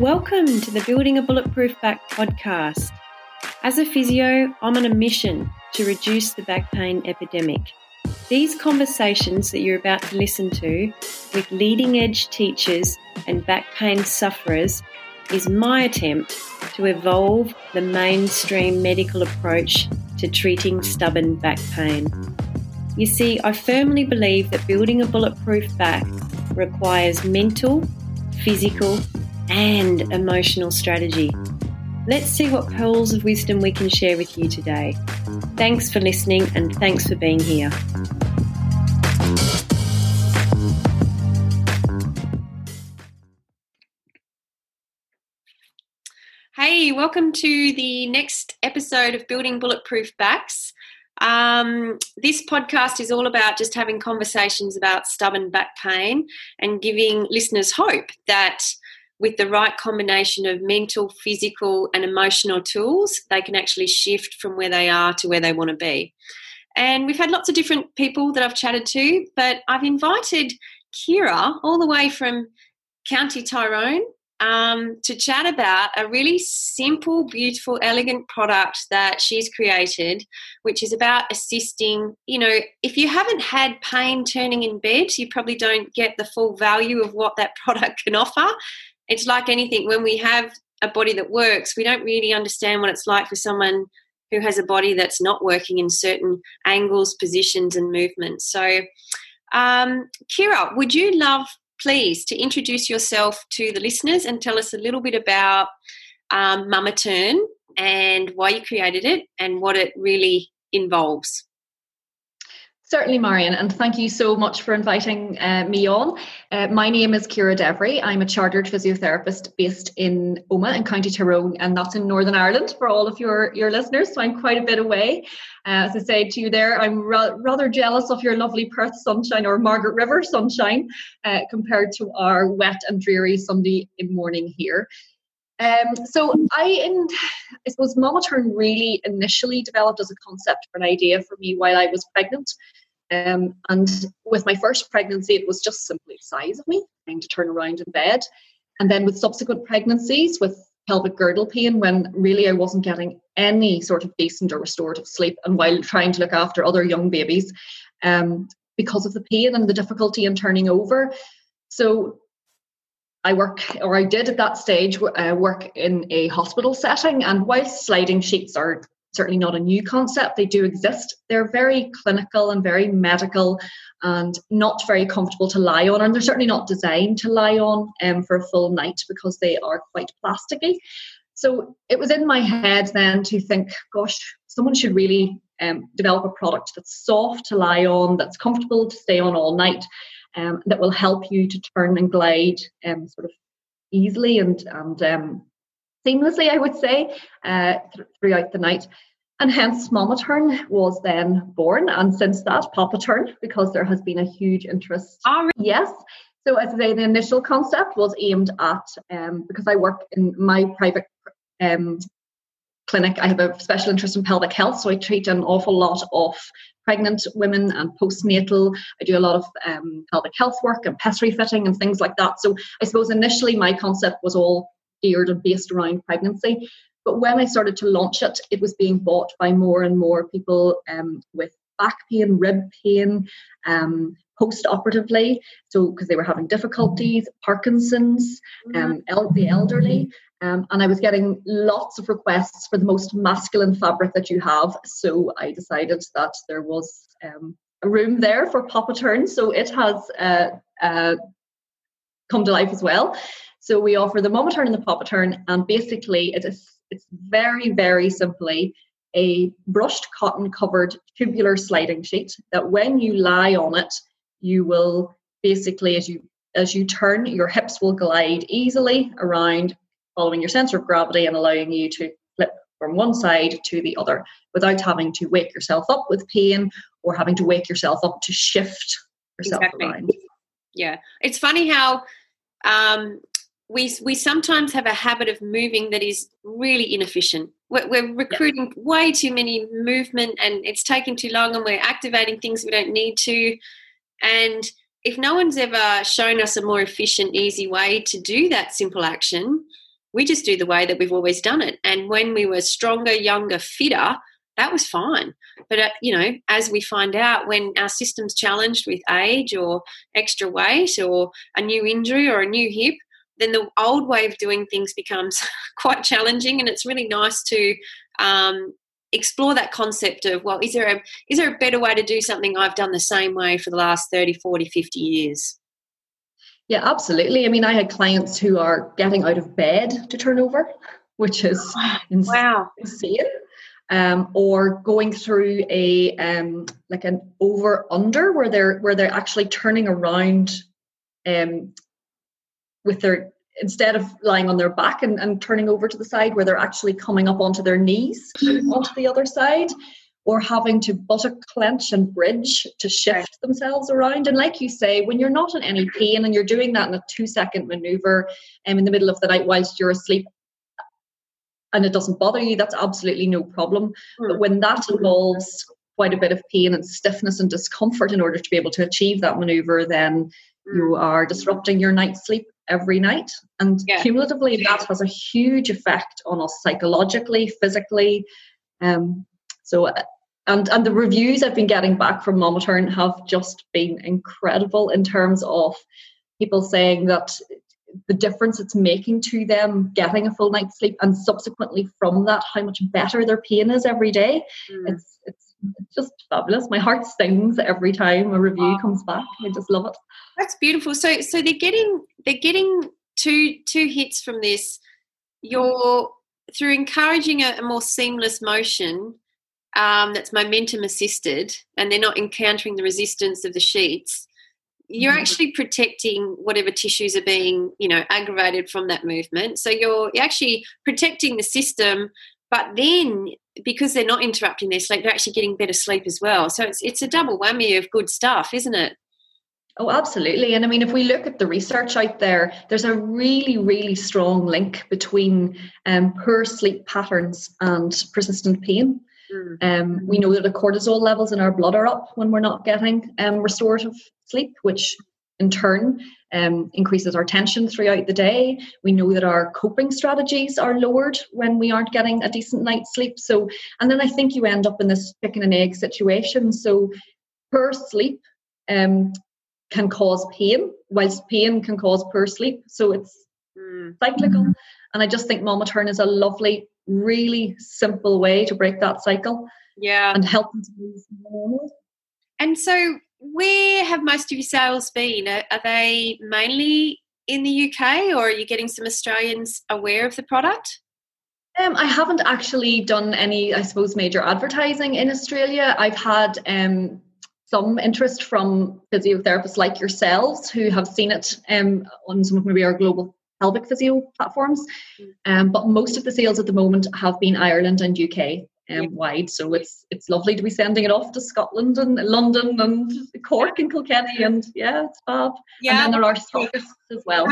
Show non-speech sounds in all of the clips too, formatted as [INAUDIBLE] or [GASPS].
Welcome to the Building a Bulletproof Back podcast. As a physio, I'm on a mission to reduce the back pain epidemic. These conversations that you're about to listen to with leading edge teachers and back pain sufferers is my attempt to evolve the mainstream medical approach to treating stubborn back pain. You see, I firmly believe that building a bulletproof back requires mental, physical, and emotional strategy. Let's see what pearls of wisdom we can share with you today. Thanks for listening and thanks for being here. Hey, welcome to the next episode of Building Bulletproof Backs. Um, this podcast is all about just having conversations about stubborn back pain and giving listeners hope that with the right combination of mental, physical, and emotional tools, they can actually shift from where they are to where they want to be. And we've had lots of different people that I've chatted to, but I've invited Kira all the way from County Tyrone um, to chat about a really simple, beautiful, elegant product that she's created, which is about assisting. You know, if you haven't had pain turning in bed, you probably don't get the full value of what that [LAUGHS] product can offer. It's like anything, when we have a body that works, we don't really understand what it's like for someone who has a body that's not working in certain angles, positions, and movements. So, um, Kira, would you love please to introduce yourself to the listeners and tell us a little bit about um, Mama Turn and why you created it and what it really involves. Certainly, Marion, and thank you so much for inviting uh, me on. Uh, my name is Kira Devery. I'm a chartered physiotherapist based in Omagh in County Tyrone, and that's in Northern Ireland for all of your, your listeners, so I'm quite a bit away. Uh, as I say to you there, I'm ra- rather jealous of your lovely Perth sunshine or Margaret River sunshine uh, compared to our wet and dreary Sunday morning here. Um, so I, in, I suppose Turn really initially developed as a concept for an idea for me while I was pregnant. Um, and with my first pregnancy, it was just simply the size of me, trying to turn around in bed. And then with subsequent pregnancies, with pelvic girdle pain, when really I wasn't getting any sort of decent or restorative sleep, and while trying to look after other young babies, um, because of the pain and the difficulty in turning over. So I work, or I did at that stage, uh, work in a hospital setting. And whilst sliding sheets are certainly not a new concept, they do exist. They're very clinical and very medical and not very comfortable to lie on. And they're certainly not designed to lie on um, for a full night because they are quite plasticky. So it was in my head then to think, gosh, someone should really um, develop a product that's soft to lie on, that's comfortable to stay on all night, um, that will help you to turn and glide um, sort of easily and and um, seamlessly, I would say, uh, th- throughout the night. And hence, Mama Turn was then born, and since that, Papa Turn, because there has been a huge interest. Oh, Yes. So, as I say, the initial concept was aimed at um, because I work in my private um, clinic, I have a special interest in pelvic health, so I treat an awful lot of pregnant women and postnatal. I do a lot of um, pelvic health work and pessary fitting and things like that. So I suppose initially my concept was all geared and based around pregnancy. But when I started to launch it, it was being bought by more and more people um, with back pain, rib pain, um, post operatively. So, because they were having difficulties, Parkinson's, um, el- the elderly. Um, and I was getting lots of requests for the most masculine fabric that you have. So I decided that there was um, a room there for Papa Turn. So it has uh, uh, come to life as well. So we offer the Mama Turn and the Papa Turn, and basically it is it's very very simply a brushed cotton covered tubular sliding sheet that when you lie on it, you will basically as you as you turn, your hips will glide easily around following your center of gravity and allowing you to flip from one side to the other without having to wake yourself up with pain or having to wake yourself up to shift yourself Exactly. around. Yeah, it's funny how um, we we sometimes have a habit of moving that is really inefficient. We're, we're recruiting way too many movement, and it's taking too long, and we're activating things we don't need to. And if no one's ever shown us a more efficient, easy way to do that simple action, we just do the way that we've always done it. And when we were stronger, younger, fitter, that was fine. But, uh, you know, as we find out, when our system's challenged with age or extra weight or a new injury or a new hip, then the old way of doing things becomes [LAUGHS] quite challenging. And it's really nice to um, explore that concept of, well, is there, a, is there a better way to do something I've done the same way for the last 30, 40, 50 years? Yeah, absolutely. I mean, I had clients who are getting out of bed to turn over, which is [GASPS] wow. insane um, or going through a um, like an over under where they're where they're actually turning around um, with their instead of lying on their back and, and turning over to the side where they're actually coming up onto their knees onto the other side or having to buttock clench and bridge to shift themselves around. And like you say, when you're not in any pain and you're doing that in a two second maneuver um, in the middle of the night whilst you're asleep, and it doesn't bother you, that's absolutely no problem. But when that involves quite a bit of pain and stiffness and discomfort in order to be able to achieve that maneuver, then you are disrupting your night's sleep every night. And yeah. cumulatively, that has a huge effect on us psychologically, physically. Um, so, uh, and and the reviews I've been getting back from Mamaturn have just been incredible in terms of people saying that the difference it's making to them getting a full night's sleep and subsequently from that how much better their pain is every day mm. it's it's just fabulous. My heart sings every time a review comes back. I just love it. That's beautiful. So so they're getting they're getting two two hits from this. You're through encouraging a, a more seamless motion um, that's momentum assisted and they're not encountering the resistance of the sheets you're mm-hmm. actually protecting whatever tissues are being you know aggravated from that movement. So you're, you're actually protecting the system but then because they're not interrupting their sleep they're actually getting better sleep as well so it's it's a double whammy of good stuff isn't it Oh, absolutely. And I mean, if we look at the research out there, there's a really, really strong link between um, poor sleep patterns and persistent pain. Mm. Um, we know that the cortisol levels in our blood are up when we're not getting um, restorative sleep, which in turn um, increases our tension throughout the day. We know that our coping strategies are lowered when we aren't getting a decent night's sleep. So, and then I think you end up in this chicken and egg situation. So, poor sleep um, can cause pain, whilst pain can cause poor sleep. So it's mm. cyclical. And I just think Mamaturn is a lovely really simple way to break that cycle. Yeah. And help them to move normal. And so, where have most of your sales been? Are, are they mainly in the UK, or are you getting some Australians aware of the product? Um, I haven't actually done any, I suppose, major advertising in Australia. I've had um, some interest from physiotherapists like yourselves who have seen it um, on some of maybe our global pelvic physio platforms. Mm. Um, but most of the sales at the moment have been Ireland and UK um, wide. So it's it's lovely to be sending it off to Scotland and London and Cork and Kilkenny and yeah, it's fab. Yeah, and then there are stockists as well.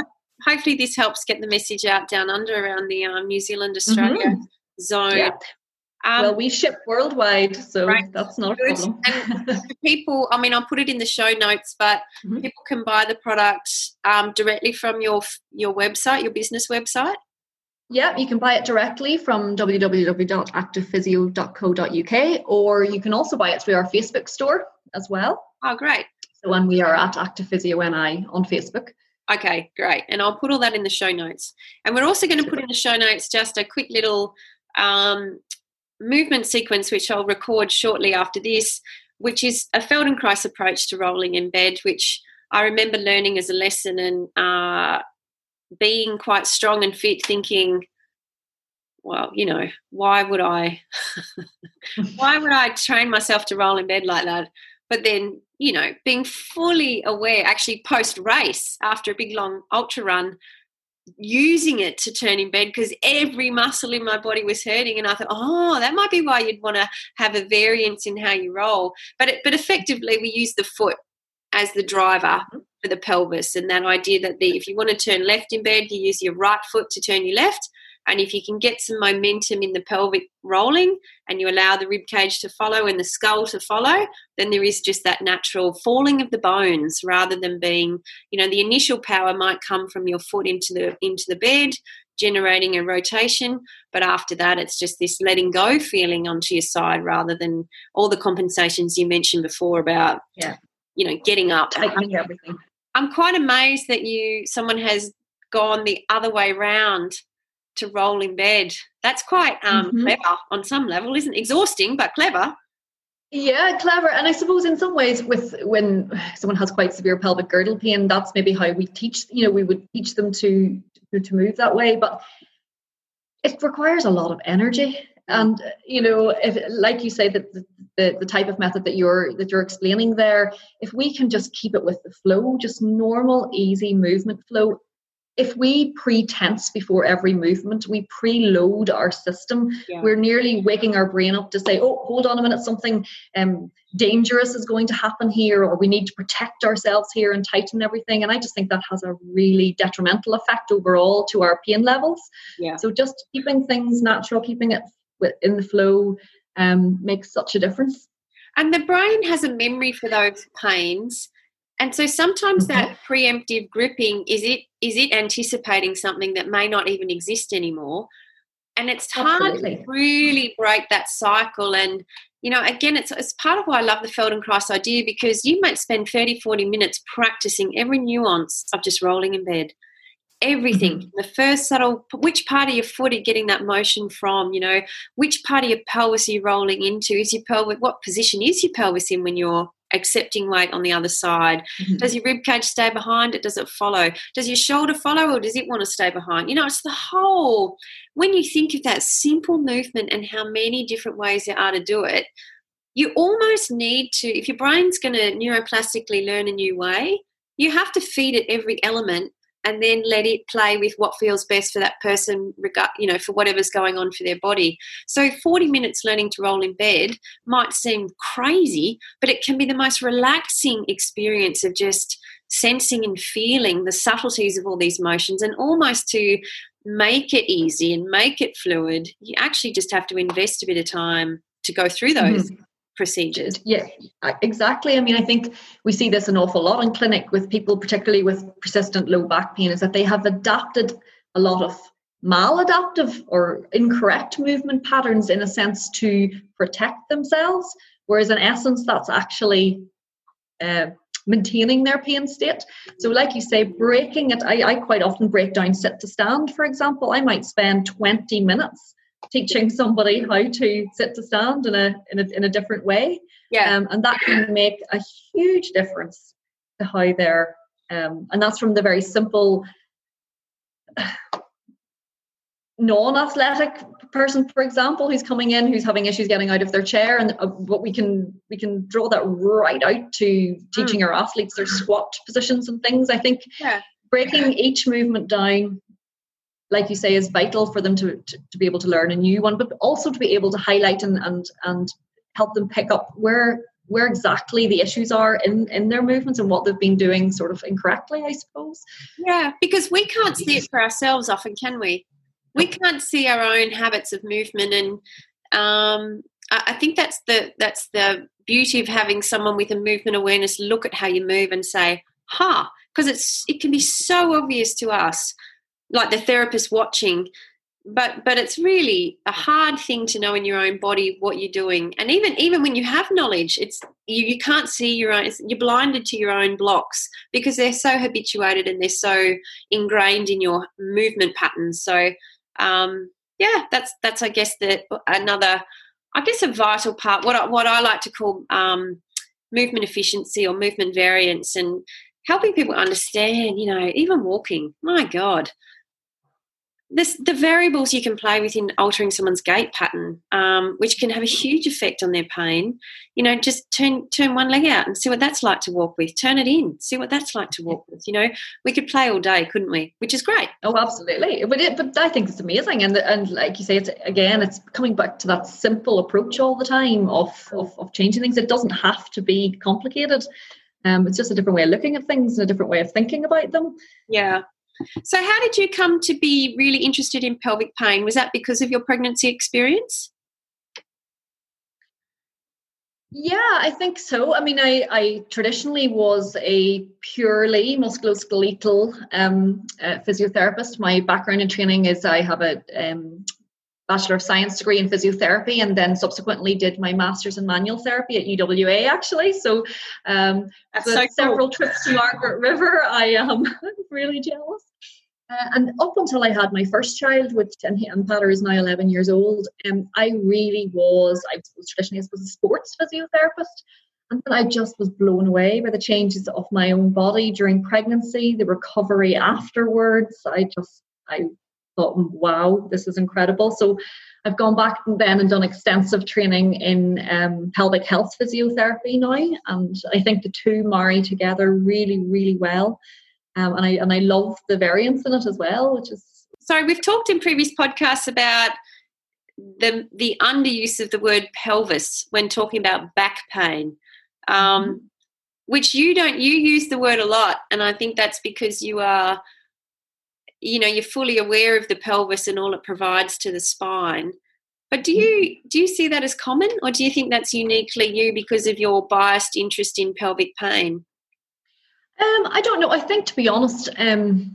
Hopefully, this helps get the message out down under around the um, New Zealand Australia mm-hmm. zone. Yeah. Um, well, we ship worldwide, so right. that's not Good. a problem. and [LAUGHS] people, I mean, I'll put it in the show notes, but mm-hmm. people can buy the product um, directly from your your website, your business website. Yeah, you can buy it directly from www.activephysio.co.uk, or you can also buy it through our Facebook store as well. Oh, great! So, when we are at Active Physio NI on Facebook. Okay, great. And I'll put all that in the show notes. And we're also going to put in the show notes just a quick little um, movement sequence, which I'll record shortly after this, which is a Feldenkrais approach to rolling in bed, which I remember learning as a lesson and uh, being quite strong and fit, thinking, well, you know, why would I, [LAUGHS] why would I train myself to roll in bed like that? But then, you know, being fully aware, actually post race after a big long ultra run, using it to turn in bed because every muscle in my body was hurting and i thought oh that might be why you'd want to have a variance in how you roll but it, but effectively we use the foot as the driver mm-hmm. For the pelvis and that idea that the, if you want to turn left in bed you use your right foot to turn your left And if you can get some momentum in the pelvic rolling and you allow the rib cage to follow and the skull to follow, then there is just that natural falling of the bones rather than being, you know, the initial power might come from your foot into the into the bed, generating a rotation, but after that it's just this letting go feeling onto your side rather than all the compensations you mentioned before about yeah. you know, getting up. Tightening everything. I'm quite amazed that you someone has gone the other way round to roll in bed. That's quite um, mm-hmm. clever on some level, isn't it? Exhausting, but clever. Yeah, clever. And I suppose in some ways, with when someone has quite severe pelvic girdle pain, that's maybe how we teach. You know, we would teach them to to move that way, but it requires a lot of energy. And you know, if like you say that the, the, the type of method that you're that you're explaining there, if we can just keep it with the flow, just normal, easy movement flow, if we pre-tense before every movement, we preload our system. Yeah. We're nearly waking our brain up to say, "Oh, hold on a minute, something um, dangerous is going to happen here, or we need to protect ourselves here and tighten everything." And I just think that has a really detrimental effect overall to our pain levels. Yeah. So just keeping things natural, keeping it in the flow, um, makes such a difference. And the brain has a memory for those pains and so sometimes mm-hmm. that preemptive gripping is it is it anticipating something that may not even exist anymore and it's hard Absolutely. to really break that cycle and you know again it's, it's part of why i love the feldenkrais idea because you might spend 30 40 minutes practicing every nuance of just rolling in bed everything. Mm-hmm. the first subtle which part of your foot are you getting that motion from? You know which part of your pelvis are you rolling into? Is your pelvis what position is your pelvis in when you're accepting weight on the other side? Mm-hmm. does your rib cage stay behind it? Does it follow? Does your shoulder follow or does it want to stay behind? You know it's the whole when you think of that simple movement and how many different ways there are to do it you almost need to if your brain's going to neuroplastically learn a new way you have to feed it every element and then let it play with what feels best for that person you know for whatever's going on for their body. So 40 minutes learning to roll in bed might seem crazy but it can be the most relaxing experience of just sensing and feeling the subtleties of all these motions and almost to make it easy and make it fluid. You actually just have to invest a bit of time to go through those. Mm-hmm procedures. Yeah, exactly. I mean, I think we see this an awful lot in clinic with people, particularly with persistent low back pain, is that they have adapted a lot of maladaptive or incorrect movement patterns in a sense to protect themselves, whereas in essence, that's actually uh, maintaining their pain state. So, like you say, breaking it, I, I quite often break down sit to stand, for example. I might spend 20 minutes teaching somebody how to sit to stand in a in a, in a different way. Yeah, um, and that can make a huge difference to how they're. Um, and that's from the very simple [SIGHS] non-athletic person for example who's coming in who's having issues getting out of their chair and uh, what we can we can draw that right out to teaching mm. our athletes their squat positions and things i think yeah. breaking each movement down like you say, is vital for them to, to, to, be able to learn a new one, but also to be able to highlight and, and, and help them pick up where where exactly the issues are in, in their movements and what they've been doing sort of incorrectly, I suppose. Yeah, because we can't see it for ourselves often, can we? We can't see our own habits of movement and um, I think that's the that's the beauty of having someone with a movement awareness look at how you move and say, "Ha," huh, because it's it can be so obvious to us like the therapist watching. But but it's really a hard thing to know in your own body what you're doing. And even even when you have knowledge it's you, you can't see your own you're blinded to your own blocks because they're so habituated and they're so ingrained in your movement patterns. So um yeah that's that's i guess the another i guess a vital part what I, what i like to call um movement efficiency or movement variance and helping people understand you know even walking. My god this, the variables you can play with in altering someone's gait pattern, um, which can have a huge effect on their pain. You know, just turn turn one leg out and see what that's like to walk with. Turn it in, see what that's like to walk with. You know, we could play all day, couldn't we? Which is great. Oh, absolutely. But it, but I think it's amazing, and and like you say, it's again, it's coming back to that simple approach all the time of of, of changing things. It doesn't have to be complicated. Um, it's just a different way of looking at things and a different way of thinking about them. Yeah, So, how did you come to be really interested in pelvic pain? Was that because of your pregnancy experience? Yeah, I think so. I mean, I, I traditionally was a purely musculoskeletal um, uh, physiotherapist. My background in training is I have a um, Bachelor of Science degree in physiotherapy and then subsequently did my master's in manual therapy at UWA actually. So, um, so cool. several trips to Margaret River. [LAUGHS] I am [LAUGHS] really jealous. Uh, and up until I had my first child, which and, and Pater is now 11 years old, um, I really was, I was traditionally I was a sports physiotherapist. And then I just was blown away by the changes of my own body during pregnancy, the recovery afterwards. I just, I thought, wow, this is incredible. So I've gone back then and done extensive training in um, pelvic health physiotherapy now. And I think the two marry together really, really well. Um, and I and I love the variance in it as well, which is sorry. We've talked in previous podcasts about the the underuse of the word pelvis when talking about back pain, um, mm-hmm. which you don't. You use the word a lot, and I think that's because you are, you know, you're fully aware of the pelvis and all it provides to the spine. But do you mm-hmm. do you see that as common, or do you think that's uniquely you because of your biased interest in pelvic pain? Um, I don't know. I think, to be honest, um,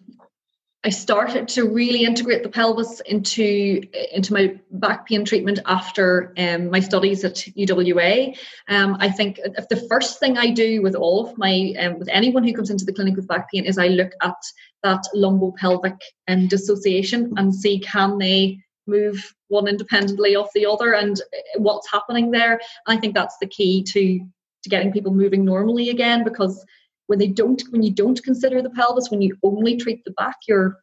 I started to really integrate the pelvis into into my back pain treatment after um, my studies at UWA. Um, I think if the first thing I do with all of my um, with anyone who comes into the clinic with back pain is I look at that lumbopelvic um, dissociation and see can they move one independently of the other and what's happening there. And I think that's the key to to getting people moving normally again because when they don't when you don't consider the pelvis when you only treat the back you're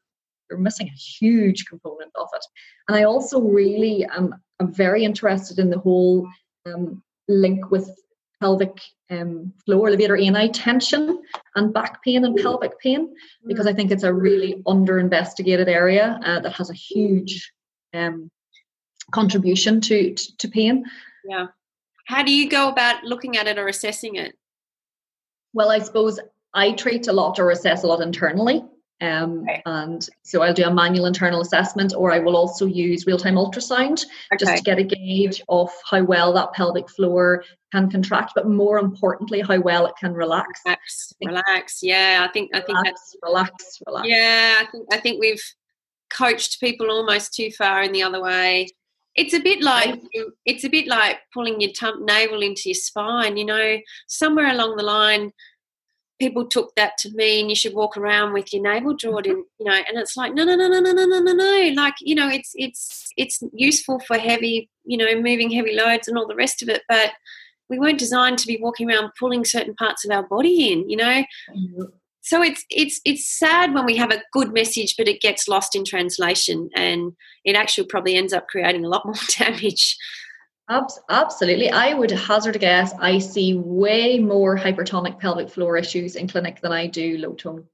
you're missing a huge component of it. And i also really am i'm very interested in the whole um, link with pelvic um, floor levator ani tension and back pain and pelvic pain because i think it's a really under investigated area uh, that has a huge um, contribution to, to to pain. Yeah. How do you go about looking at it or assessing it well, I suppose I treat a lot or assess a lot internally. Um. And so I'll do a manual internal assessment, or I will also use real time ultrasound okay. just to get a gauge of how well that pelvic floor can contract, but more importantly, how well it can relax. Relax, relax. Yeah, I think I think that's relax, relax. Yeah, I think I think we've coached people almost too far in the other way. It's a bit like it's a bit like pulling your tum- navel into your spine. You know, somewhere along the line, people took that to mean you should walk around with your navel drawn mm-hmm. in. You know, and it's like no, no, no, no, no, no, no, no, no. Like you know, it's it's it's useful for heavy, you know, moving heavy loads and all the rest of it, but we weren't designed to be walking around pulling certain parts of our body in. You know. Mm-hmm. So it's it's it's sad when we have a good message but it gets lost in translation and it actually probably ends up creating a lot more [LAUGHS] damage absolutely i would hazard a guess i see way more hypertonic pelvic floor issues in clinic than i do low tone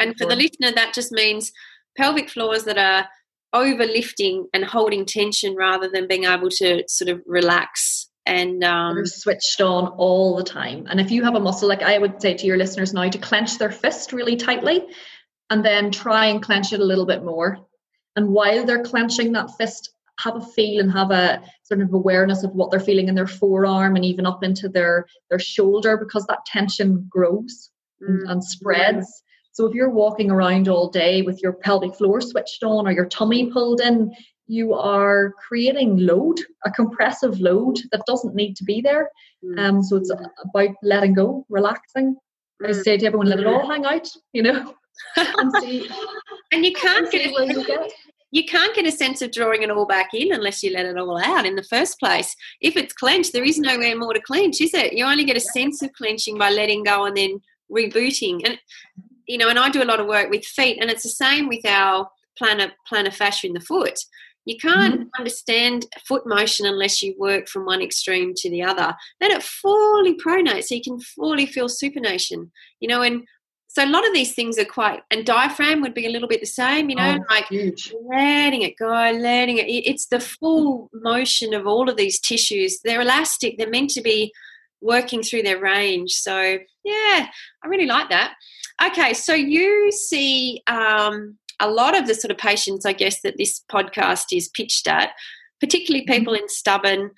and for floor. the listener that just means pelvic floors that are overlifting and holding tension rather than being able to sort of relax and um, switched on all the time. And if you have a muscle, like I would say to your listeners now, to clench their fist really tightly, and then try and clench it a little bit more. And while they're clenching that fist, have a feel and have a sort of awareness of what they're feeling in their forearm and even up into their their shoulder because that tension grows mm. and spreads. So if you're walking around all day with your pelvic floor switched on or your tummy pulled in, you are creating load, a compressive load that doesn't need to be there. Mm. Um, so it's about letting go, relaxing. Mm. I say to everyone, let it all hang out, you know. [LAUGHS] and, see, and you can't and get, you, get you can't get a sense of drawing it all back in unless you let it all out in the first place. If it's clenched, there is nowhere more to clench, is it? You only get a sense of clenching by letting go and then rebooting. And you know, and I do a lot of work with feet, and it's the same with our plantar plantar fascia in the foot. You can't mm-hmm. understand foot motion unless you work from one extreme to the other. Let it fully pronate so you can fully feel supination. You know, and so a lot of these things are quite and diaphragm would be a little bit the same you know oh, like huge. letting it go letting it it's the full motion of all of these tissues they're elastic they're meant to be working through their range. So, yeah, I really like that. Okay, so you see um, a lot of the sort of patients, I guess, that this podcast is pitched at, particularly mm-hmm. people in stubborn.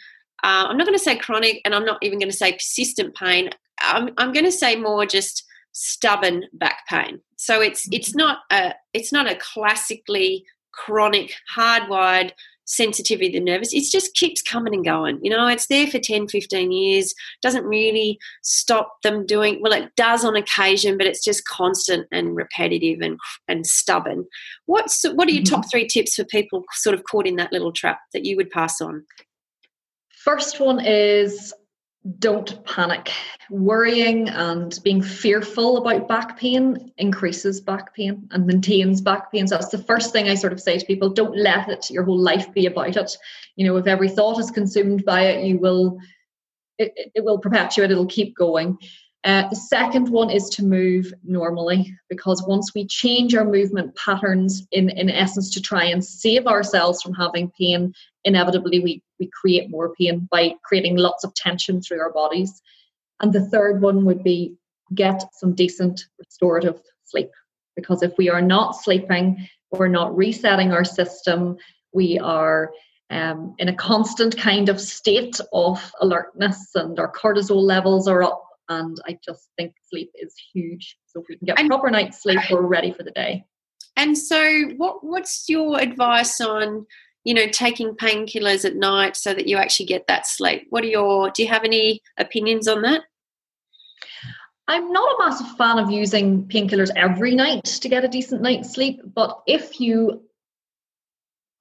Uh, I'm not going to say chronic, and I'm not even going to say persistent pain. I'm, I'm going to say more just stubborn back pain. So it's it's mm-hmm. not a it's not a classically chronic hardwired sensitivity to the nervous it just keeps coming and going. You know it's there for 10 15 years doesn't really stop them doing well it does on occasion but it's just constant and repetitive and and stubborn. What's what are your mm-hmm. top three tips for people sort of caught in that little trap that you would pass on? First one is don't panic. Worrying and being fearful about back pain increases back pain and maintains back pain. So that's the first thing I sort of say to people don't let it your whole life be about it. You know, if every thought is consumed by it, you will it, it will perpetuate, it'll keep going. Uh, the second one is to move normally because once we change our movement patterns, in, in essence, to try and save ourselves from having pain, inevitably we, we create more pain by creating lots of tension through our bodies. And the third one would be get some decent restorative sleep because if we are not sleeping, we're not resetting our system, we are um, in a constant kind of state of alertness and our cortisol levels are up and I just think sleep is huge. So if we can get and, proper night's sleep, we're ready for the day. And so, what what's your advice on you know taking painkillers at night so that you actually get that sleep? What are your do you have any opinions on that? I'm not a massive fan of using painkillers every night to get a decent night's sleep, but if you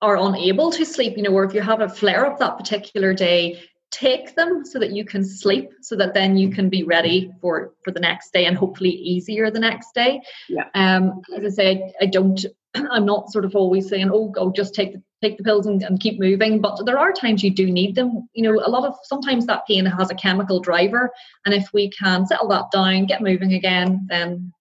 are unable to sleep, you know, or if you have a flare up that particular day, take them so that you can sleep so that then you can be ready for for the next day and hopefully easier the next day yeah um as i say i don't [CLEARS THROAT] i'm not sort of always saying oh go just take the take the pills and, and keep moving but there are times you do need them you know a lot of sometimes that pain has a chemical driver and if we can settle that down get moving again then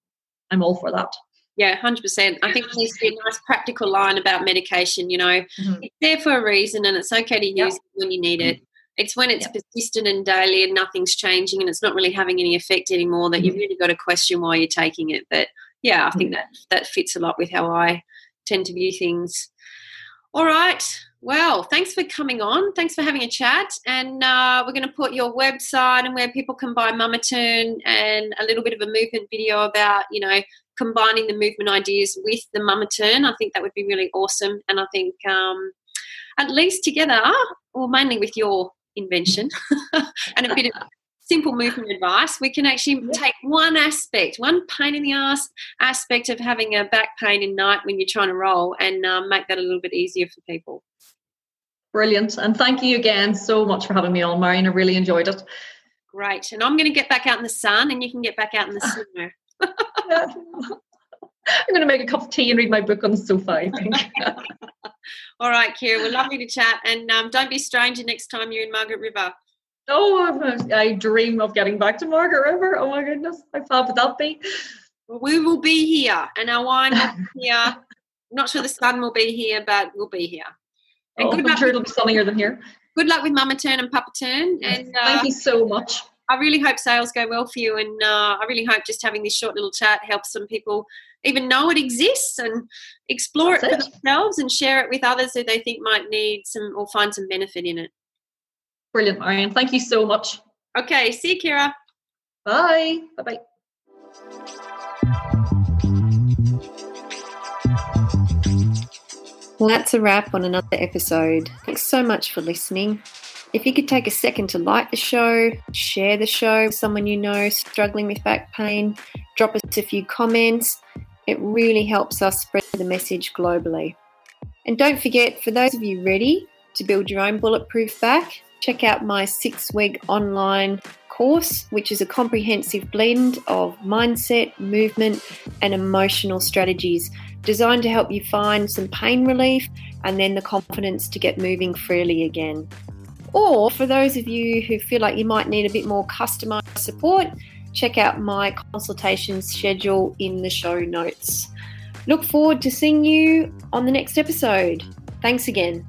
i'm all for that yeah, hundred percent. I think there needs to be a nice practical line about medication. You know, mm-hmm. it's there for a reason, and it's okay to use yep. it when you need it. It's when it's yeah. persistent and daily and nothing's changing and it's not really having any effect anymore that mm-hmm. you've really got to question why you're taking it. But yeah, I think mm-hmm. that that fits a lot with how I tend to view things. All right. Well, thanks for coming on. Thanks for having a chat. And uh, we're going to put your website and where people can buy Mamaturn and a little bit of a movement video about, you know, combining the movement ideas with the Mamaturn. I think that would be really awesome. And I think um, at least together, or mainly with your invention [LAUGHS] and a bit of simple movement advice, we can actually take one aspect, one pain in the ass aspect of having a back pain in night when you're trying to roll and um, make that a little bit easier for people. Brilliant. And thank you again so much for having me on, Marion. I really enjoyed it. Great. And I'm going to get back out in the sun and you can get back out in the [LAUGHS] snow. I'm going to make a cup of tea and read my book on the sofa, I think. [LAUGHS] All right, Kira, we're lovely to chat. And um, don't be stranger next time you're in Margaret River. Oh, I dream of getting back to Margaret River. Oh my goodness, how far would that be? we will be here, and our wine will be here. I'm [LAUGHS] not sure the sun will be here, but we'll be here. And oh, good I'm luck sure it'll be sunnier than here. Good luck with Mamaturn and Papa Turn. And uh, thank you so much. I really hope sales go well for you, and uh, I really hope just having this short little chat helps some people even know it exists and explore it for themselves and share it with others who they think might need some or find some benefit in it. Brilliant, Marion. Thank you so much. Okay, see you, Kira. Bye. Bye bye. Well, that's a wrap on another episode. Thanks so much for listening. If you could take a second to like the show, share the show with someone you know struggling with back pain, drop us a few comments, it really helps us spread the message globally. And don't forget, for those of you ready to build your own bulletproof back, check out my six week online course, which is a comprehensive blend of mindset, movement, and emotional strategies designed to help you find some pain relief and then the confidence to get moving freely again. Or for those of you who feel like you might need a bit more customized support, check out my consultation schedule in the show notes. Look forward to seeing you on the next episode. Thanks again.